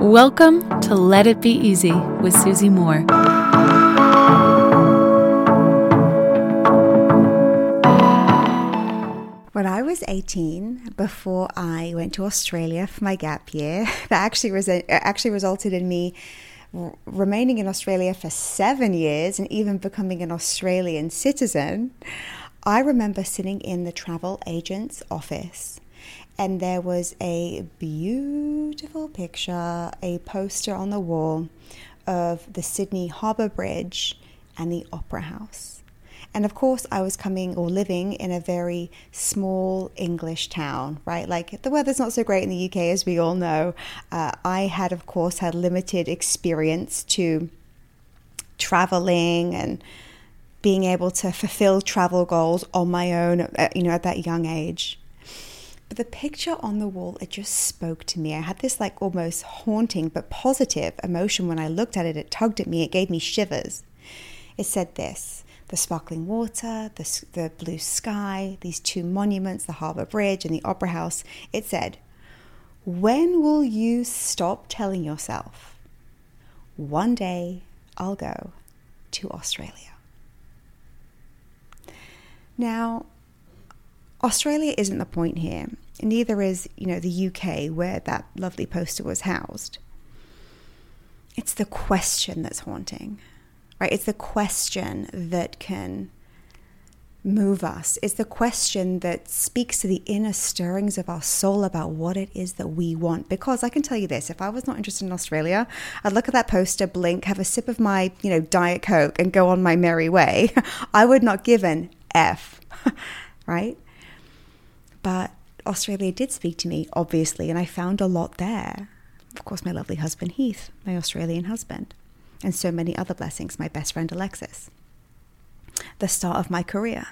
Welcome to Let It Be Easy with Susie Moore. When I was 18, before I went to Australia for my gap year, that actually, res- uh, actually resulted in me r- remaining in Australia for seven years and even becoming an Australian citizen. I remember sitting in the travel agent's office and there was a beautiful picture, a poster on the wall of the Sydney Harbour Bridge and the Opera House. And of course, I was coming or living in a very small English town, right? Like the weather's not so great in the UK, as we all know. Uh, I had, of course, had limited experience to traveling and being able to fulfill travel goals on my own, uh, you know, at that young age. But the picture on the wall, it just spoke to me. I had this like almost haunting but positive emotion when I looked at it. It tugged at me, it gave me shivers. It said this the sparkling water, the, the blue sky, these two monuments, the Harbour Bridge and the Opera House. It said, When will you stop telling yourself, one day I'll go to Australia? Now, Australia isn't the point here. Neither is, you know, the UK where that lovely poster was housed. It's the question that's haunting, right? It's the question that can move us. It's the question that speaks to the inner stirrings of our soul about what it is that we want. Because I can tell you this, if I was not interested in Australia, I'd look at that poster, blink, have a sip of my, you know, Diet Coke and go on my merry way. I would not give an F, right? But Australia did speak to me, obviously, and I found a lot there. Of course, my lovely husband Heath, my Australian husband, and so many other blessings, my best friend Alexis. The start of my career.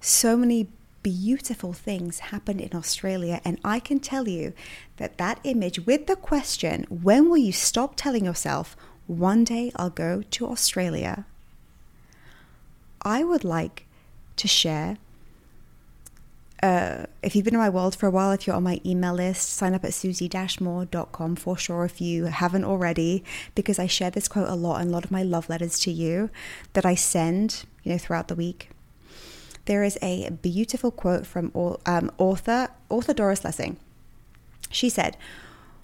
So many beautiful things happened in Australia, and I can tell you that that image with the question, when will you stop telling yourself, one day I'll go to Australia? I would like to share uh, if you've been in my world for a while, if you're on my email list, sign up at susie-moore.com for sure if you haven't already, because I share this quote a lot in a lot of my love letters to you that I send, you know, throughout the week. There is a beautiful quote from um, author author Doris Lessing. She said,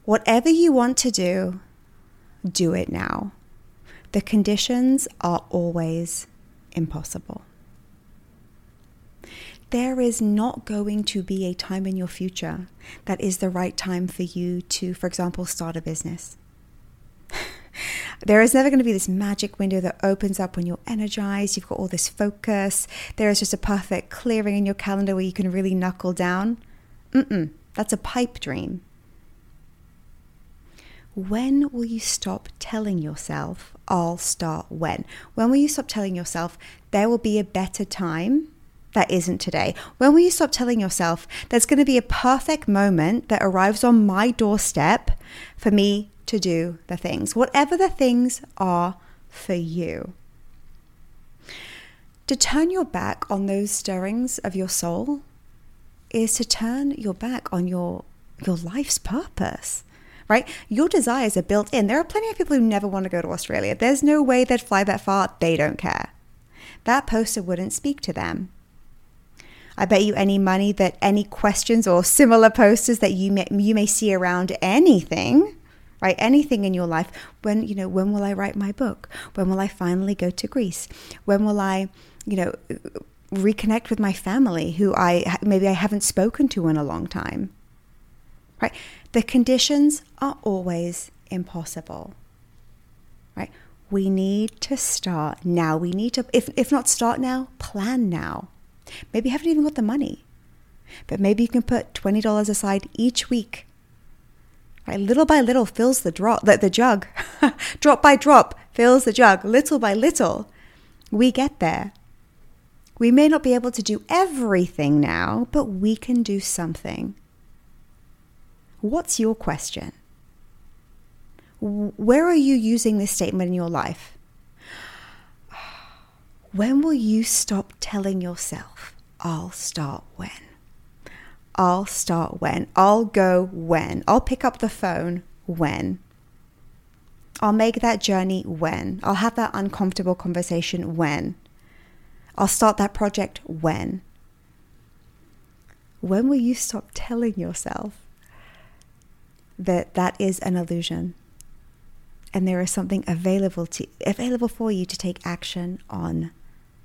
"Whatever you want to do, do it now. The conditions are always impossible." There is not going to be a time in your future that is the right time for you to, for example, start a business. there is never going to be this magic window that opens up when you're energized, you've got all this focus. There is just a perfect clearing in your calendar where you can really knuckle down. Mm-mm, that's a pipe dream. When will you stop telling yourself, I'll start when? When will you stop telling yourself, there will be a better time that isn't today? When will you stop telling yourself there's going to be a perfect moment that arrives on my doorstep for me to do the things, whatever the things are for you? To turn your back on those stirrings of your soul is to turn your back on your your life's purpose right? Your desires are built in. There are plenty of people who never want to go to Australia. There's no way they'd fly that far. They don't care. That poster wouldn't speak to them. I bet you any money that any questions or similar posters that you may, you may see around anything, right? Anything in your life. When, you know, when will I write my book? When will I finally go to Greece? When will I, you know, reconnect with my family who I maybe I haven't spoken to in a long time? Right? The conditions are always impossible. Right? We need to start now. We need to if if not start now, plan now. Maybe you haven't even got the money, but maybe you can put $20 aside each week. Right? Little by little fills the drop, the, the jug. drop by drop fills the jug. Little by little, we get there. We may not be able to do everything now, but we can do something. What's your question? Where are you using this statement in your life? When will you stop telling yourself, I'll start when? I'll start when? I'll go when? I'll pick up the phone when. I'll make that journey when. I'll have that uncomfortable conversation when. I'll start that project when. When will you stop telling yourself that that is an illusion and there is something available to available for you to take action on